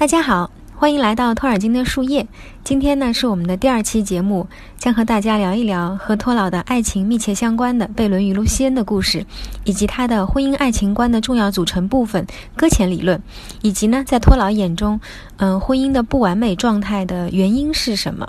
大家好，欢迎来到托尔金的树叶。今天呢是我们的第二期节目，将和大家聊一聊和托老的爱情密切相关的贝伦与露西恩的故事，以及他的婚姻爱情观的重要组成部分——搁浅理论，以及呢在托老眼中，嗯，婚姻的不完美状态的原因是什么。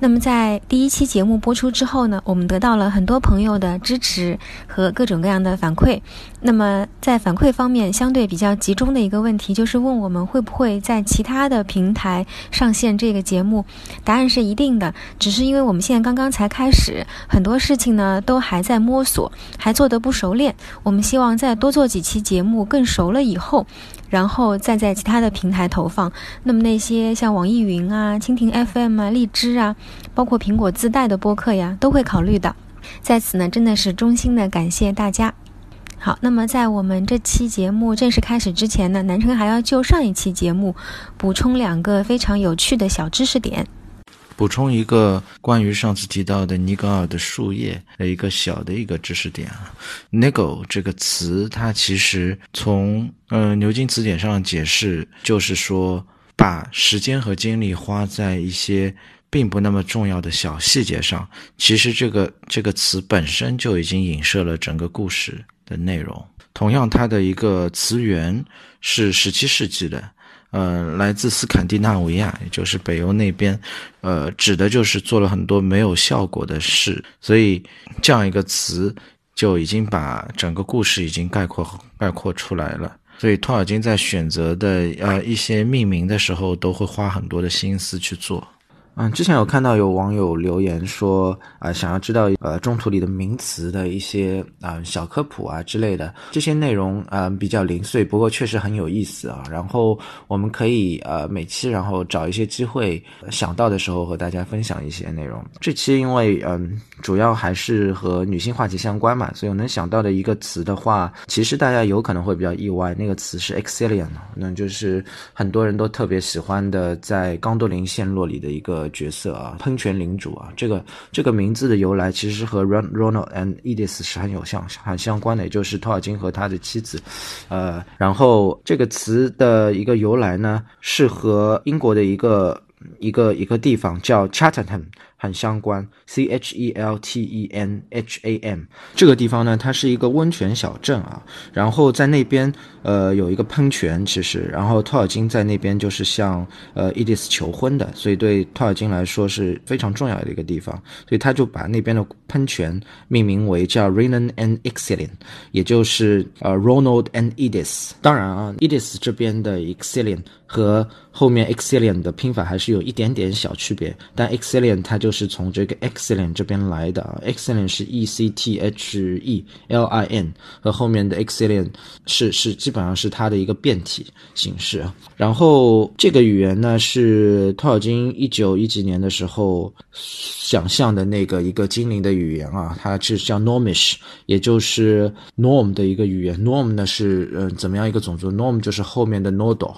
那么在第一期节目播出之后呢，我们得到了很多朋友的支持和各种各样的反馈。那么在反馈方面，相对比较集中的一个问题就是问我们会不会在其他的平台上线这个节目？答案是一定的，只是因为我们现在刚刚才开始，很多事情呢都还在摸索，还做得不熟练。我们希望再多做几期节目，更熟了以后。然后再在其他的平台投放。那么那些像网易云啊、蜻蜓 FM 啊、荔枝啊，包括苹果自带的播客呀，都会考虑的。在此呢，真的是衷心的感谢大家。好，那么在我们这期节目正式开始之前呢，南城还要就上一期节目补充两个非常有趣的小知识点。补充一个关于上次提到的尼格尔的树叶的一个小的一个知识点啊，niggle 这个词，它其实从呃牛津词典上解释，就是说把时间和精力花在一些并不那么重要的小细节上。其实这个这个词本身就已经影射了整个故事的内容。同样，它的一个词源是十七世纪的。呃，来自斯堪的纳维亚，也就是北欧那边，呃，指的就是做了很多没有效果的事，所以这样一个词就已经把整个故事已经概括概括出来了。所以托尔金在选择的呃一些命名的时候，都会花很多的心思去做。嗯，之前有看到有网友留言说，啊，想要知道呃中途里的名词的一些啊小科普啊之类的，这些内容啊比较零碎，不过确实很有意思啊。然后我们可以呃每期然后找一些机会想到的时候和大家分享一些内容。这期因为嗯主要还是和女性话题相关嘛，所以我能想到的一个词的话，其实大家有可能会比较意外，那个词是 Exilian，那就是很多人都特别喜欢的在冈多林陷落里的一个。角色啊，喷泉领主啊，这个这个名字的由来其实和 Ronald and Edith 是很有相很相关的，也就是托尔金和他的妻子，呃，然后这个词的一个由来呢，是和英国的一个一个一个地方叫 Chatham。很相关，C H E L T E N H A M 这个地方呢，它是一个温泉小镇啊。然后在那边，呃，有一个喷泉，其实，然后托尔金在那边就是向呃伊迪丝求婚的，所以对托尔金来说是非常重要的一个地方，所以他就把那边的喷泉命名为叫 Renan and Exilian，也就是呃 Ronald and Edith。当然啊，Edith 这边的 Exilian 和后面 Exilian 的拼法还是有一点点小区别，但 Exilian 它就就是从这个 excellent 这边来的啊，excellent 是 e c t h e l i n，和后面的 excellent 是是基本上是它的一个变体形式。然后这个语言呢是托尔金一九一几年的时候想象的那个一个精灵的语言啊，它是叫 Normish，也就是 Norm 的一个语言。Norm 呢是嗯怎么样一个种族？Norm 就是后面的 Nordor，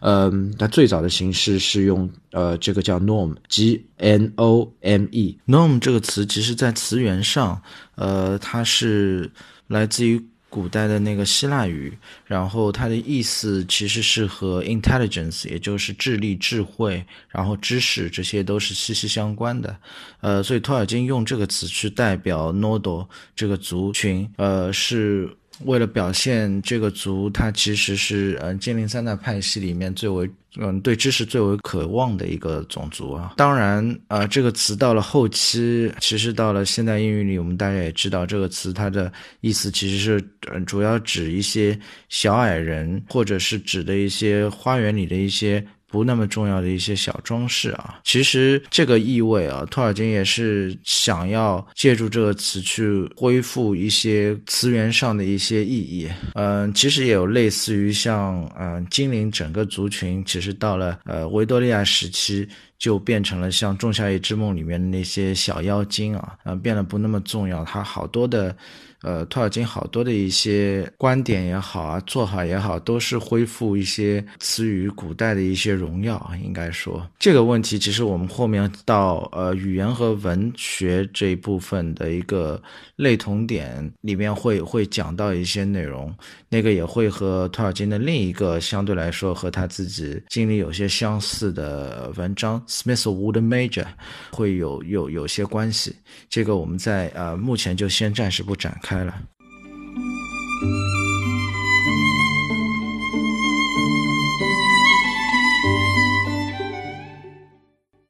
嗯，它最早的形式是用呃这个叫 Norm，即 N O。M E norm 这个词，其实在词源上，呃，它是来自于古代的那个希腊语，然后它的意思其实是和 intelligence，也就是智力、智慧，然后知识，这些都是息息相关的。呃，所以托尔金用这个词去代表 Nodo 这个族群，呃，是。为了表现这个族，它其实是嗯精灵三大派系里面最为嗯对知识最为渴望的一个种族啊。当然啊，这个词到了后期，其实到了现代英语里，我们大家也知道，这个词它的意思其实是嗯主要指一些小矮人，或者是指的一些花园里的一些。不那么重要的一些小装饰啊，其实这个意味啊，托尔金也是想要借助这个词去恢复一些词源上的一些意义。嗯，其实也有类似于像嗯精灵整个族群，其实到了呃维多利亚时期就变成了像《仲夏夜之梦》里面的那些小妖精啊，嗯，变得不那么重要。它好多的。呃，托尔金好多的一些观点也好啊，做法也好，都是恢复一些词语古代的一些荣耀。应该说这个问题，其实我们后面到呃语言和文学这一部分的一个类同点里面会会讲到一些内容，那个也会和托尔金的另一个相对来说和他自己经历有些相似的文章《Smithwood Major》会有有有些关系。这个我们在呃目前就先暂时不展开了。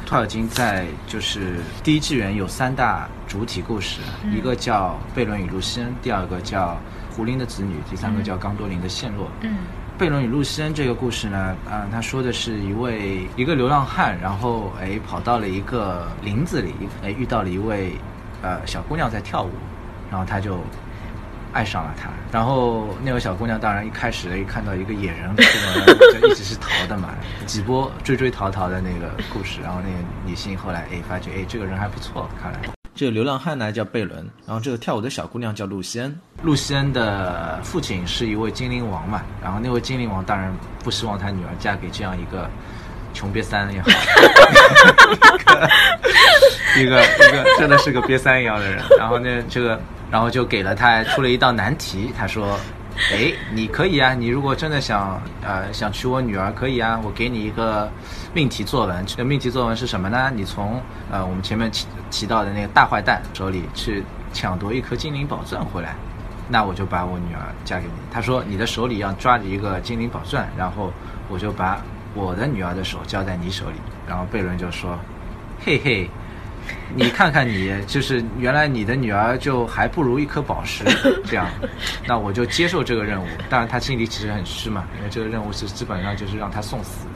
托尔金在就是第一纪元有三大主体故事，一个叫贝伦与露西恩，第二个叫胡林的子女，第三个叫冈多林的陷落。嗯，贝伦与露西恩这个故事呢，啊、他说的是一位一个流浪汉，然后哎跑到了一个林子里，哎遇到了一位呃小姑娘在跳舞，然后他就爱上了她。然后那个小姑娘当然一开始一看到一个野人出门，就一直是逃的嘛，几波追追逃逃的那个故事。然后那个女性后来哎发觉哎这个人还不错，看来。这个流浪汉呢叫贝伦，然后这个跳舞的小姑娘叫露西恩。露西恩的父亲是一位精灵王嘛，然后那位精灵王当然不希望他女儿嫁给这样一个穷瘪三也好，一个一个真的是个瘪三一样的人。然后呢，这个然后就给了他出了一道难题，他说：“哎，你可以啊，你如果真的想呃想娶我女儿，可以啊，我给你一个命题作文。这个命题作文是什么呢？你从呃我们前面提提到的那个大坏蛋手里去抢夺一颗精灵宝钻回来，那我就把我女儿嫁给你。”他说：“你的手里要抓着一个精灵宝钻，然后我就把我的女儿的手交在你手里。”然后贝伦就说：“嘿嘿。”你看看你，就是原来你的女儿就还不如一颗宝石，这样，那我就接受这个任务。当然他心里其实很虚嘛，因为这个任务是基本上就是让他送死。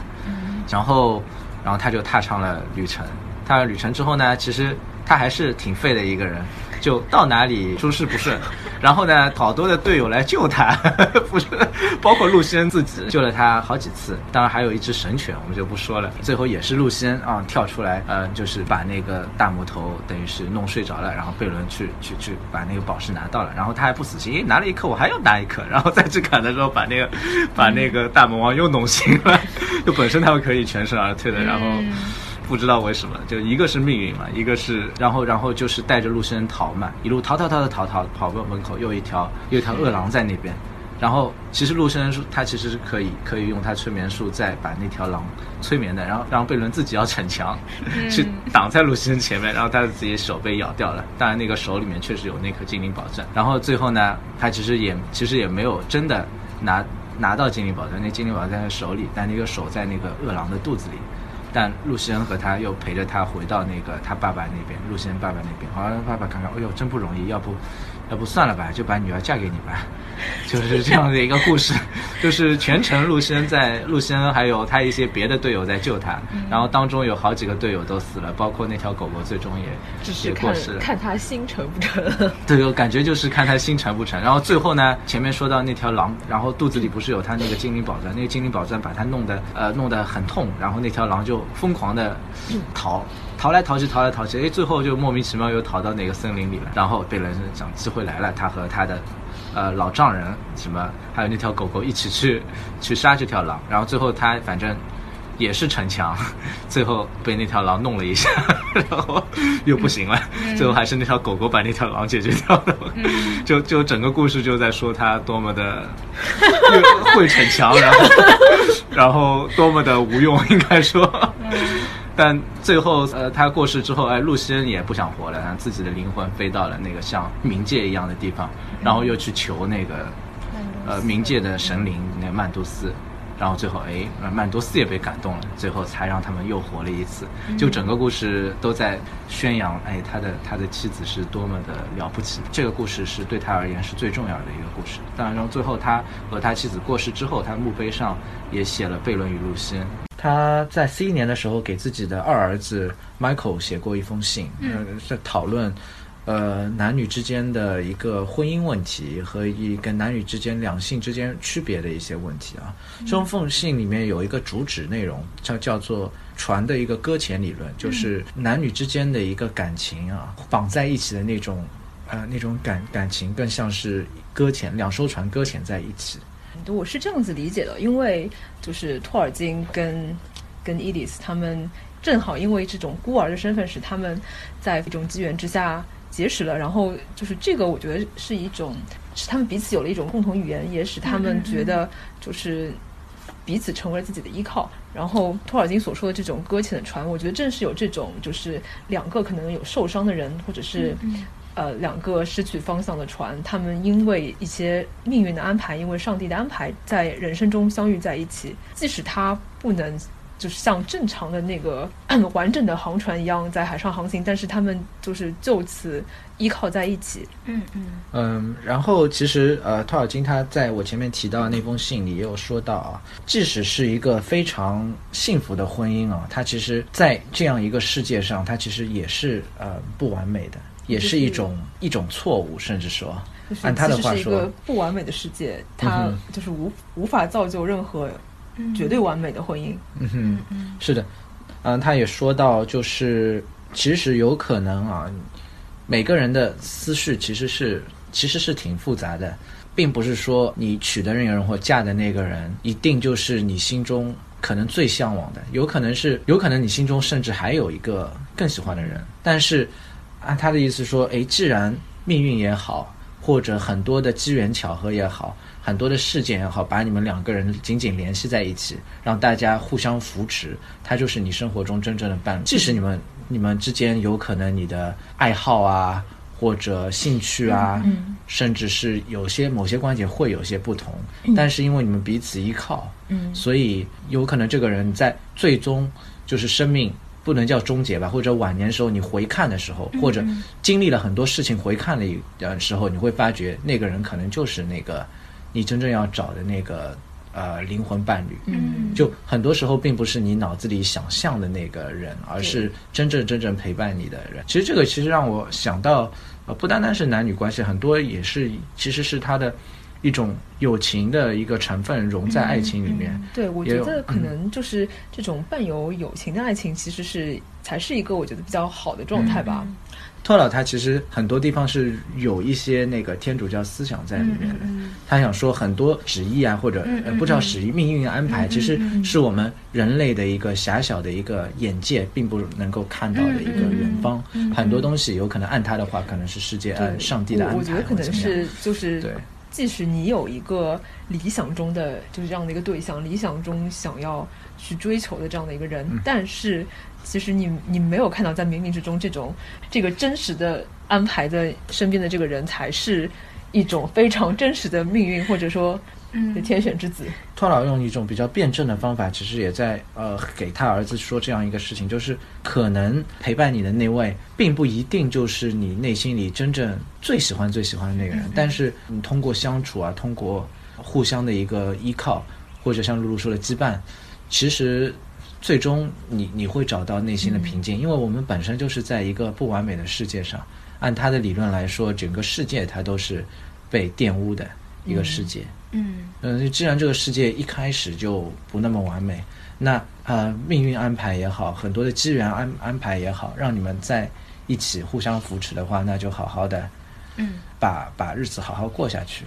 然后，然后他就踏上了旅程。踏上旅程之后呢，其实他还是挺废的一个人，就到哪里诸事不顺。然后呢，好多的队友来救他，不是，包括陆西恩自己救了他好几次。当然还有一只神犬，我们就不说了。最后也是陆西恩啊跳出来，呃，就是把那个大魔头等于是弄睡着了，然后贝伦去去去把那个宝石拿到了，然后他还不死心，诶，拿了一颗我还要拿一颗，然后再去砍的时候把那个把那个大魔王又弄醒了，就本身他们可以全身而退的，然后。不知道为什么，就一个是命运嘛，一个是，然后然后就是带着陆生逃嘛，一路逃逃逃的逃逃，跑过门口又一条又一条饿狼在那边，然后其实陆生说他其实是可以可以用他催眠术再把那条狼催眠的，然后让贝伦自己要逞强，去挡在陆生前面，然后他的自己手被咬掉了，当然那个手里面确实有那颗精灵宝钻，然后最后呢，他其实也其实也没有真的拿拿到精灵宝钻，那精灵宝钻在手里，但那个手在那个饿狼的肚子里。但陆西恩和他又陪着他回到那个他爸爸那边，陆西恩爸爸那边。好像爸爸看看，哎呦，真不容易，要不，要不算了吧，就把女儿嫁给你吧，就是这样的一个故事。就是全程陆生在，陆生还有他一些别的队友在救他，然后当中有好几个队友都死了，包括那条狗狗最终也就是看也过世了。看他心诚不诚。对，我感觉就是看他心诚不诚。然后最后呢，前面说到那条狼，然后肚子里不是有他那个精灵宝钻，那个精灵宝钻把他弄得呃弄得很痛，然后那条狼就疯狂的逃。逃来逃去，逃来逃去，哎，最后就莫名其妙又逃到哪个森林里了。然后被人讲机会来了，他和他的，呃，老丈人什么，还有那条狗狗一起去去杀这条狼。然后最后他反正也是逞强，最后被那条狼弄了一下，然后又不行了。最后还是那条狗狗把那条狼解决掉了。就就整个故事就在说他多么的 会逞强，然后然后多么的无用，应该说。但最后，呃，他过世之后，哎，露西恩也不想活了，然后自己的灵魂飞到了那个像冥界一样的地方，然后又去求那个，呃，冥界的神灵那个曼都斯，然后最后，哎，呃曼多斯也被感动了，最后才让他们又活了一次。就整个故事都在宣扬，哎，他的他的妻子是多么的了不起。这个故事是对他而言是最重要的一个故事。当然，然后最后他和他妻子过世之后，他墓碑上也写了贝伦与露西恩。他在四一年的时候给自己的二儿子 Michael 写过一封信，嗯，是讨论，呃，男女之间的一个婚姻问题和一跟男女之间两性之间区别的一些问题啊。这封信里面有一个主旨内容，叫叫做船的一个搁浅理论，就是男女之间的一个感情啊，绑在一起的那种呃那种感感情更像是搁浅，两艘船搁浅在一起。我是这样子理解的，因为就是托尔金跟跟伊迪斯他们正好因为这种孤儿的身份，使他们在一种机缘之下结识了，然后就是这个我觉得是一种使他们彼此有了一种共同语言，也使他们觉得就是彼此成为了自己的依靠。然后托尔金所说的这种搁浅的船，我觉得正是有这种就是两个可能有受伤的人，或者是。呃，两个失去方向的船，他们因为一些命运的安排，因为上帝的安排，在人生中相遇在一起。即使他不能就是像正常的那个 完整的航船一样在海上航行，但是他们就是就此依靠在一起。嗯嗯嗯。然后其实呃，托尔金他在我前面提到的那封信里也有说到啊，即使是一个非常幸福的婚姻啊，他其实在这样一个世界上，他其实也是呃不完美的。也是一种一种错误，甚至说，按他的话说，是一个不完美的世界，他就是无无法造就任何绝对完美的婚姻。嗯哼，是的，嗯，他也说到，就是其实有可能啊，每个人的思绪其实是其实是挺复杂的，并不是说你娶的那个人或嫁的那个人一定就是你心中可能最向往的，有可能是有可能你心中甚至还有一个更喜欢的人，但是。按他的意思说，诶，既然命运也好，或者很多的机缘巧合也好，很多的事件也好，把你们两个人紧紧联系在一起，让大家互相扶持，他就是你生活中真正的伴侣。即使你们你们之间有可能你的爱好啊，或者兴趣啊，甚至是有些某些关节会有些不同，但是因为你们彼此依靠，嗯，所以有可能这个人在最终就是生命。不能叫终结吧，或者晚年时候你回看的时候，或者经历了很多事情回看的呃时候，你会发觉那个人可能就是那个你真正要找的那个呃灵魂伴侣。嗯，就很多时候并不是你脑子里想象的那个人，而是真正真正陪伴你的人。其实这个其实让我想到，呃，不单单是男女关系，很多也是其实是他的。一种友情的一个成分融在爱情里面，对我觉得可能就是这种伴有友情的爱情，其实是才是一个我觉得比较好的状态吧。托老他其实很多地方是有一些那个天主教思想在里面的，他想说很多旨意啊，或者不知道旨意命运安排，其实是我们人类的一个狭小的一个眼界，并不能够看到的一个远方。很多东西有可能按他的话，可能是世界按上帝的安排，我觉得可能是就是对。即使你有一个理想中的就是这样的一个对象，理想中想要去追求的这样的一个人，但是其实你你没有看到在冥冥之中这种这个真实的安排在身边的这个人才是一种非常真实的命运，或者说。嗯，天选之子。托老用一种比较辩证的方法，其实也在呃给他儿子说这样一个事情，就是可能陪伴你的那位，并不一定就是你内心里真正最喜欢最喜欢的那个人。但是你通过相处啊，通过互相的一个依靠，或者像露露说的羁绊，其实最终你你会找到内心的平静。因为我们本身就是在一个不完美的世界上，按他的理论来说，整个世界它都是被玷污的一个世界。嗯嗯，既然这个世界一开始就不那么完美，那呃，命运安排也好，很多的机缘安安排也好，让你们在一起互相扶持的话，那就好好的，嗯，把把日子好好过下去，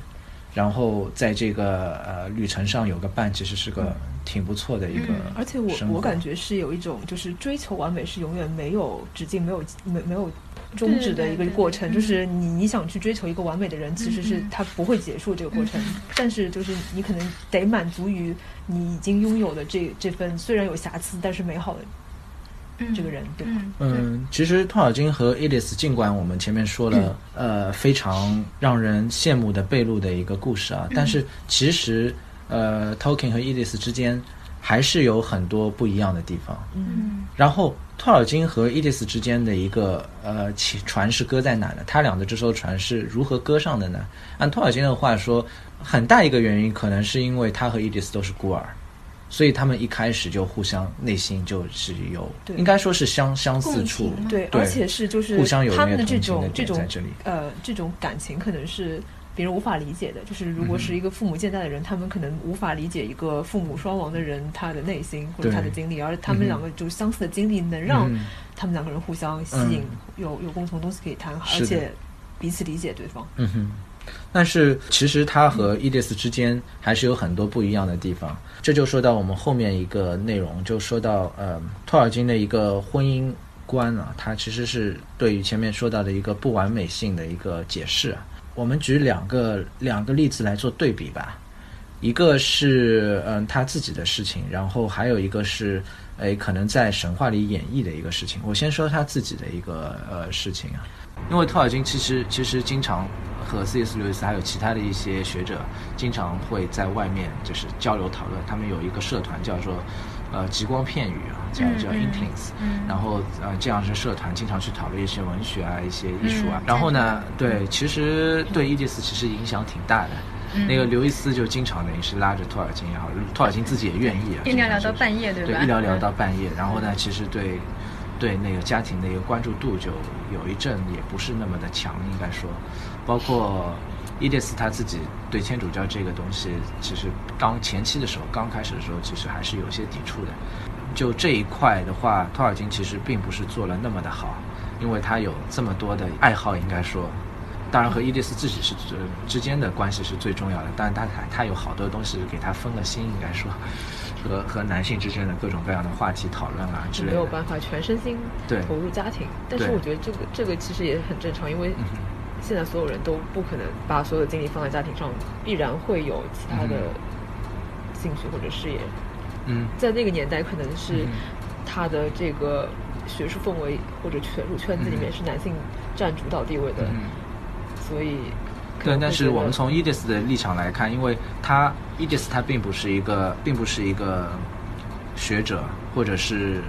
然后在这个呃旅程上有个伴，其实是个挺不错的一个。而且我我感觉是有一种，就是追求完美是永远没有止境，没有没没有。终止的一个过程，就是你你想去追求一个完美的人，其实是他不会结束这个过程。但是就是你可能得满足于你已经拥有的这这份虽然有瑕疵但是美好的这个人，对吧？嗯，其实托尔金和伊丽丝，尽管我们前面说了呃非常让人羡慕的贝露的一个故事啊，但是其实呃 Tolkien 和伊丽丝之间还是有很多不一样的地方。嗯，然后。托尔金和伊迪丝之间的一个呃船是搁在哪呢？他俩的这艘船是如何搁上的呢？按托尔金的话说，很大一个原因可能是因为他和伊迪丝都是孤儿，所以他们一开始就互相内心就是有，应该说是相相似处，对，而且是就是互相有他们的这种这种，呃，这种感情可能是。别人无法理解的，就是如果是一个父母健在的人，他们可能无法理解一个父母双亡的人他的内心或者他的经历，而他们两个就相似的经历，能让他们两个人互相吸引，有有共同东西可以谈，而且彼此理解对方。嗯哼。但是其实他和伊迪丝之间还是有很多不一样的地方，这就说到我们后面一个内容，就说到呃托尔金的一个婚姻观啊，他其实是对于前面说到的一个不完美性的一个解释。我们举两个两个例子来做对比吧，一个是嗯他自己的事情，然后还有一个是诶可能在神话里演绎的一个事情。我先说他自己的一个呃事情啊，因为托尔金其实其实经常。和 C.S. 刘易斯还有其他的一些学者，经常会在外面就是交流讨论。他们有一个社团叫做呃极光片语啊，叫叫 Inklings。然后呃这样是社团经常去讨论一些文学啊、一些艺术啊。然后呢，对，其实对伊迪丝其实影响挺大的。那个刘易斯就经常等于是拉着托尔金也好，托尔金自己也愿意啊，一聊聊到半夜，对吧？对，一聊聊到半夜。然后呢，其实对。对那个家庭的一个关注度，就有一阵也不是那么的强，应该说，包括伊迪斯他自己对天主教这个东西，其实刚前期的时候，刚开始的时候，其实还是有些抵触的。就这一块的话，托尔金其实并不是做了那么的好，因为他有这么多的爱好，应该说，当然和伊迪斯自己是之间的关系是最重要的，但他他他有好多东西给他分了心，应该说。和和男性之间的各种各样的话题讨论啊之类的，没有办法全身心投入家庭。但是我觉得这个这个其实也很正常，因为现在所有人都不可能把所有的精力放在家庭上，必然会有其他的兴趣或者事业。嗯，在那个年代，可能是他的这个学术氛围或者学术圈子里面是男性占主导地位的，所以。对，但是我们从伊迪丝的立场来看，因为他伊迪丝他并不是一个，并不是一个学者，或者是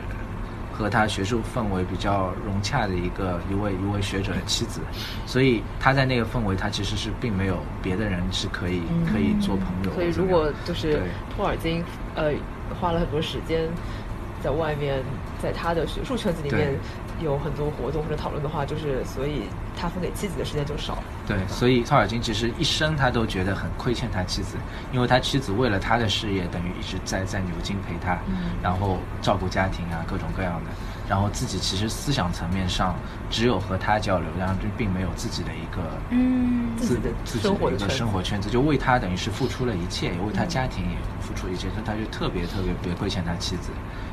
和他学术氛围比较融洽的一个一位一位学者的妻子，所以他在那个氛围，他其实是并没有别的人是可以可以做朋友。所以如果就是托尔金呃花了很多时间在外面，在他的学术圈子里面。有很多活动或者讨论的话，就是所以他分给妻子的时间就少。对，所以托尔金其实一生他都觉得很亏欠他妻子，因为他妻子为了他的事业，等于一直在在牛津陪他，然后照顾家庭啊，各种各样的。然后自己其实思想层面上只有和他交流，然后就并没有自己的一个嗯自的自己的一个生活圈子，就为他等于是付出了一切，也为他家庭也付出一切，所以他就特别特别别亏欠他妻子。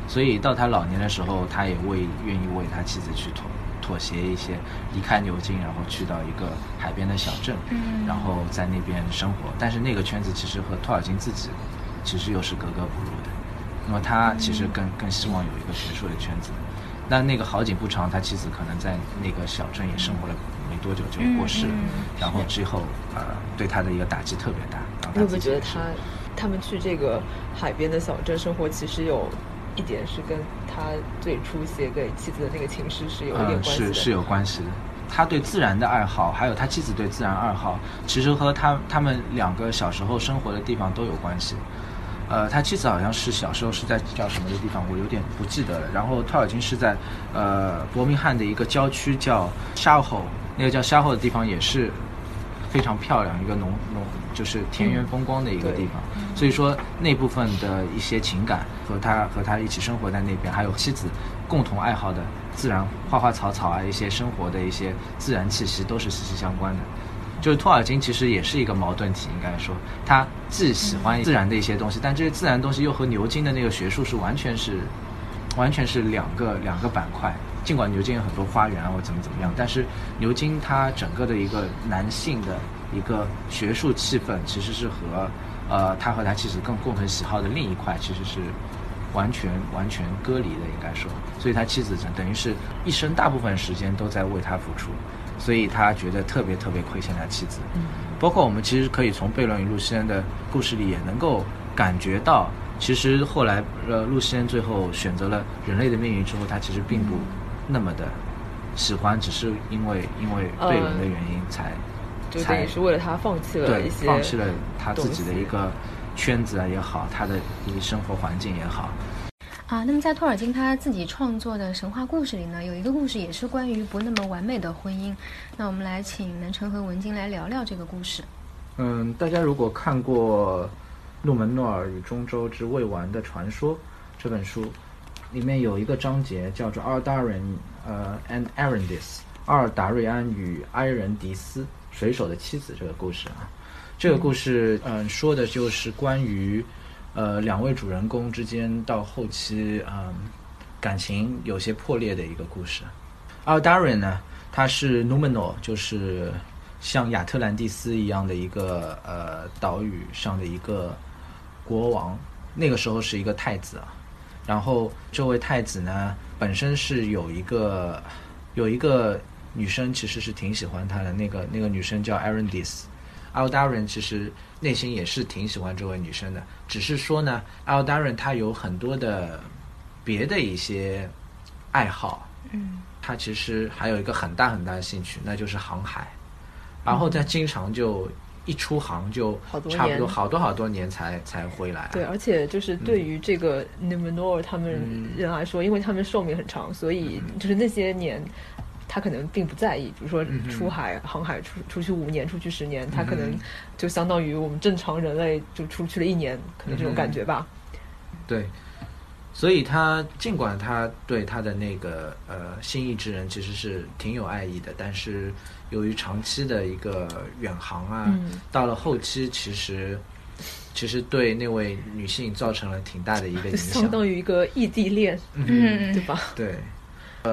所以到他老年的时候，他也为愿意为他妻子去妥妥协一些，离开牛津，然后去到一个海边的小镇，然后在那边生活。但是那个圈子其实和托尔金自己其实又是格格不入的，那么他其实更更希望有一个学术的圈子。但那个好景不长，他妻子可能在那个小镇也生活了没多久就过世了，然后之后呃对他的一个打击特别大。你有没有觉得他他们去这个海边的小镇生活，其实有一点是跟他最初写给妻子的那个情诗是有一点关系的？是是有关系的。他对自然的爱好，还有他妻子对自然爱好，其实和他他们两个小时候生活的地方都有关系。呃，他妻子好像是小时候是在叫什么的地方，我有点不记得了。然后托尔金是在呃伯明翰的一个郊区叫沙后，那个叫沙后的地方也是非常漂亮，一个农农就是田园风光的一个地方。所以说那部分的一些情感和他和他一起生活在那边，还有妻子共同爱好的自然花花草草啊，一些生活的一些自然气息都是息息相关的。就是托尔金其实也是一个矛盾体，应该说，他既喜欢自然的一些东西，但这些自然东西又和牛津的那个学术是完全是，完全是两个两个板块。尽管牛津有很多花园啊或怎么怎么样，但是牛津它整个的一个男性的一个学术气氛，其实是和呃他和他妻子更共同喜好的另一块其实是完全完全割离的，应该说。所以他妻子等于是一生大部分时间都在为他付出。所以他觉得特别特别亏欠他妻子，嗯。包括我们其实可以从贝伦与露西恩的故事里也能够感觉到，其实后来呃露西恩最后选择了人类的命运之后，他其实并不那么的喜欢，只是因为因为贝伦的原因才才是为了他放弃了对放弃了他自己的一个圈子啊也好，他的一个生活环境也好。啊，那么在托尔金他自己创作的神话故事里呢，有一个故事也是关于不那么完美的婚姻。那我们来请南城和文晶来聊聊这个故事。嗯，大家如果看过《诺门诺尔与中州之未完的传说》这本书，里面有一个章节叫做 Ardarin 呃 and Arendis，阿尔达瑞安与埃仁迪斯水手的妻子这个故事啊。这个故事嗯说的就是关于呃两位主人公之间到后期嗯感情有些破裂的一个故事。阿尔达瑞呢，他是 Numenor，就是像亚特兰蒂斯一样的一个呃岛屿上的一个国王，那个时候是一个太子啊。然后这位太子呢，本身是有一个有一个女生，其实是挺喜欢他的。那个那个女生叫 Arendis，奥达人其实内心也是挺喜欢这位女生的，只是说呢，奥达人他有很多的别的一些爱好，嗯，他其实还有一个很大很大的兴趣，那就是航海。然后他经常就一出航就差不多好多好多年才才回来。对，而且就是对于这个 Numenor 他们嗯人来说，因为他们寿命很长，所以就是那些年。他可能并不在意，比如说出海、航海出出去五年、出去十年，他可能就相当于我们正常人类就出去了一年，可能这种感觉吧。对，所以他尽管他对他的那个呃心意之人其实是挺有爱意的，但是由于长期的一个远航啊，嗯到了后期其实其实对那位女性造成了挺大的一个影响。相当于一个异地恋，嗯对吧？对，呃，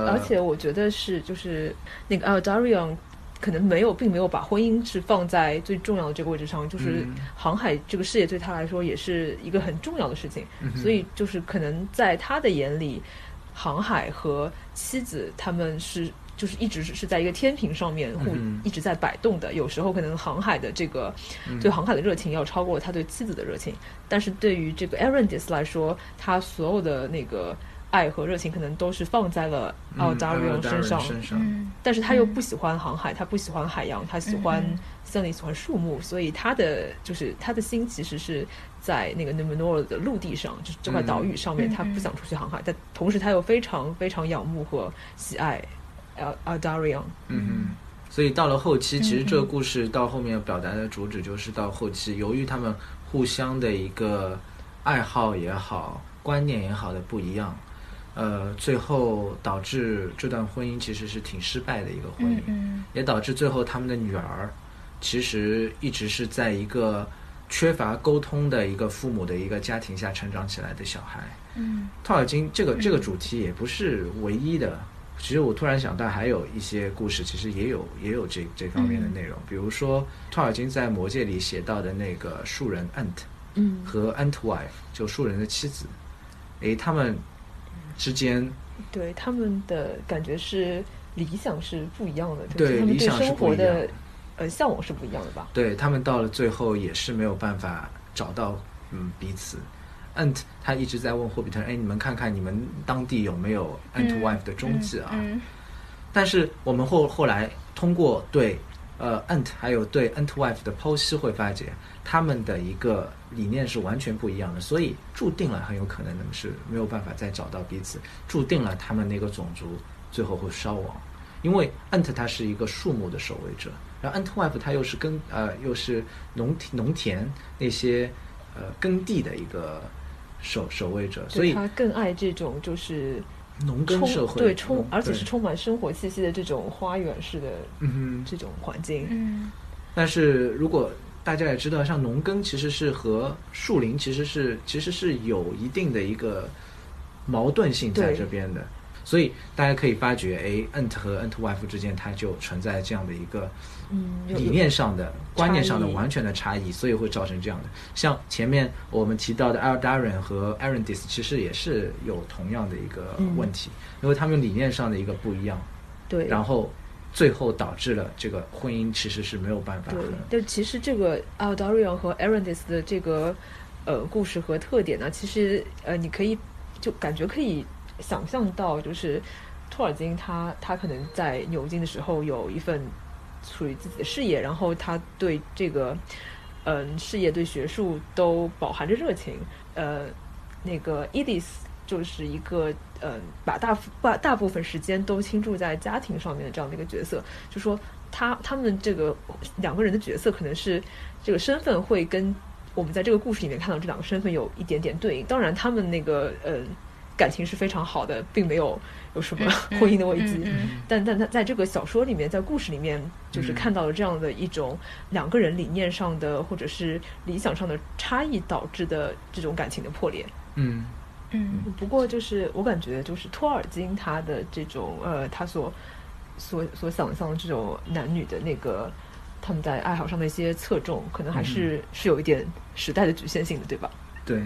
而且我觉得是就是那个 Eldarion 可能没有，并没有把婚姻是放在最重要的这个位置上，就是嗯。航海这个事业对他来说也是一个很重要的事情，嗯所以就是可能在他的眼里，航海和妻子他们是。就是一直是是在一个天平上面互嗯一直在摆动的，有时候可能航海的这个嗯。对航海的热情要超过他对妻子的热情，但是对于这个 Arendis 来说，他所有的那个爱和热情可能都是放在了嗯 Eldarion 身上，身上，嗯。但是他又不喜欢航海，他不喜欢海洋，他喜欢嗯森林，喜欢树木，所以他的就是他的心其实是在那个 Numenor 的陆地上，就是这块岛屿上面，嗯他不想出去航海，但同时他又非常非常仰慕和喜爱 El Eldarion。嗯哼。所以到了后期，其实这个嗯。故事到后面表达的主旨就是到后期，由于他们互相的一个爱好也好、观念也好的不一样，呃，最后导致这段婚姻其实是挺失败的一个婚姻，嗯也导致最后他们的女儿其实一直是在一个缺乏沟通的一个父母的一个家庭下成长起来的小孩。嗯托尔金这个这个主题也不是唯一的。其实我突然想到，还有一些故事，其实也有也有这这方面的内容。比如说，托尔金在《魔戒》里写到的那个树人 Ant 嗯，和 Antwife，就树人的妻子，诶，他们之间对他们的感觉是理想是不一样的，对他们对理想是生活的不一样的呃向往是不一样的吧？对他们到了最后也是没有办法找到嗯彼此。Ant 他一直在问霍比特人：“哎，你们看看你们当地有没有 Antwife 的踪迹啊？”嗯但是我们后后来通过对呃 Ant 还有对 Antwife 的剖析，会发觉他们的一个理念是完全不一样的，所以注定了很有可能他们是没有办法再找到彼此，注定了他们那个种族最后会消亡，因为 Ant 他是一个树木的守卫者，然后 Antwife 他又是耕呃又是农农田那些呃耕地的一个守守卫者，所以他更爱这种就是农耕社会对充而且是充满生活气息的这种花园式的嗯哼。这种环境。嗯但是如果大家也知道，像农耕其实是和树林其实是其实是有一定的一个矛盾性在这边的，所以大家可以发觉，哎，ant 和 antwife 之间它就存在这样的一个嗯，理念上的、观念上的完全的差异，所以会造成这样的。像前面我们提到的 Eldarin 和 Arendis，其实也是有同样的一个嗯问题，因为他们理念上的一个不一样，对，然后最后导致了这个婚姻其实是没有办法对其实这个 Eldarion 和 Arendis 的这个呃故事和特点呢，其实呃你可以就感觉可以想象到，就是托尔金他他可能在牛津的时候有一份属于自己的事业，然后他对这个嗯、事业对学术都饱含着热情，呃，那个 Edith 就是一个呃，把大把大部分时间都倾注在家庭上面的这样的一个角色，就说他他们这个两个人的角色可能是这个身份会跟我们在这个故事里面看到这两个身份有一点点对应。当然，他们那个呃感情是非常好的，并没有有什么 婚姻的危机。但但他在这个小说里面，在故事里面，就是看到了这样的一种两个人理念上的或者是理想上的差异导致的这种感情的破裂。嗯嗯不过就是我感觉，就是托尔金他的这种呃，他所所所想象的这种男女的那个他们在爱好上的一些侧重，可能还是、是有一点时代的局限性的，对吧？对，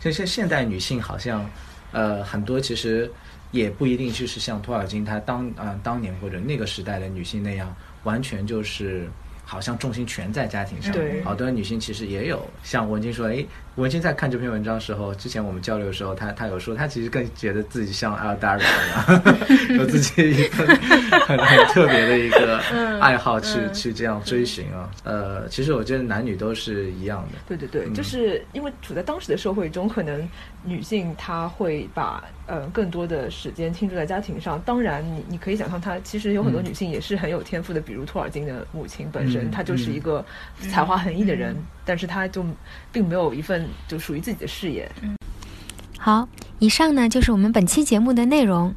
就像现代女性好像，呃，很多其实也不一定就是像托尔金他当啊、当年或者那个时代的女性那样，完全就是好像重心全在家庭上。对好多女性其实也有像文静说，哎，文静在看这篇文章的时候，之前我们交流的时候，她她有说，她其实更觉得自己像 a l d a r i 有自己一个很很特别的一个爱好去、去这样追寻啊。呃，其实我觉得男女都是一样的。对对对，嗯就是因为处在当时的社会中，可能女性她会把呃更多的时间倾注在家庭上。当然你，你可以想象，她其实有很多嗯女性也是很有天赋的，比如托尔金的母亲本身，嗯她就是一个才华横溢的人，但是他就并没有一份就属于自己的事业。好，以上呢就是我们本期节目的内容。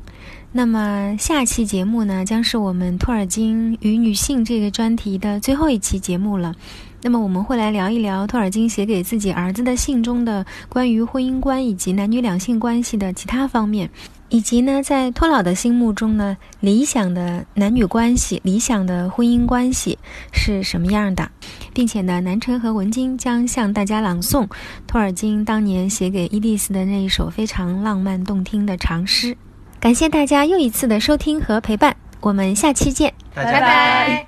那么下期节目呢，将是我们托尔金与女性这个专题的最后一期节目了。那么我们会来聊一聊托尔金写给自己儿子的信中的关于婚姻观以及男女两性关系的其他方面，以及呢，在托老的心目中呢，理想的男女关系、理想的婚姻关系是什么样的，并且呢，南辰和文晶将向大家朗诵托尔金当年写给伊丽丝的那一首非常浪漫动听的长诗。感谢大家又一次的收听和陪伴，我们下期见。拜拜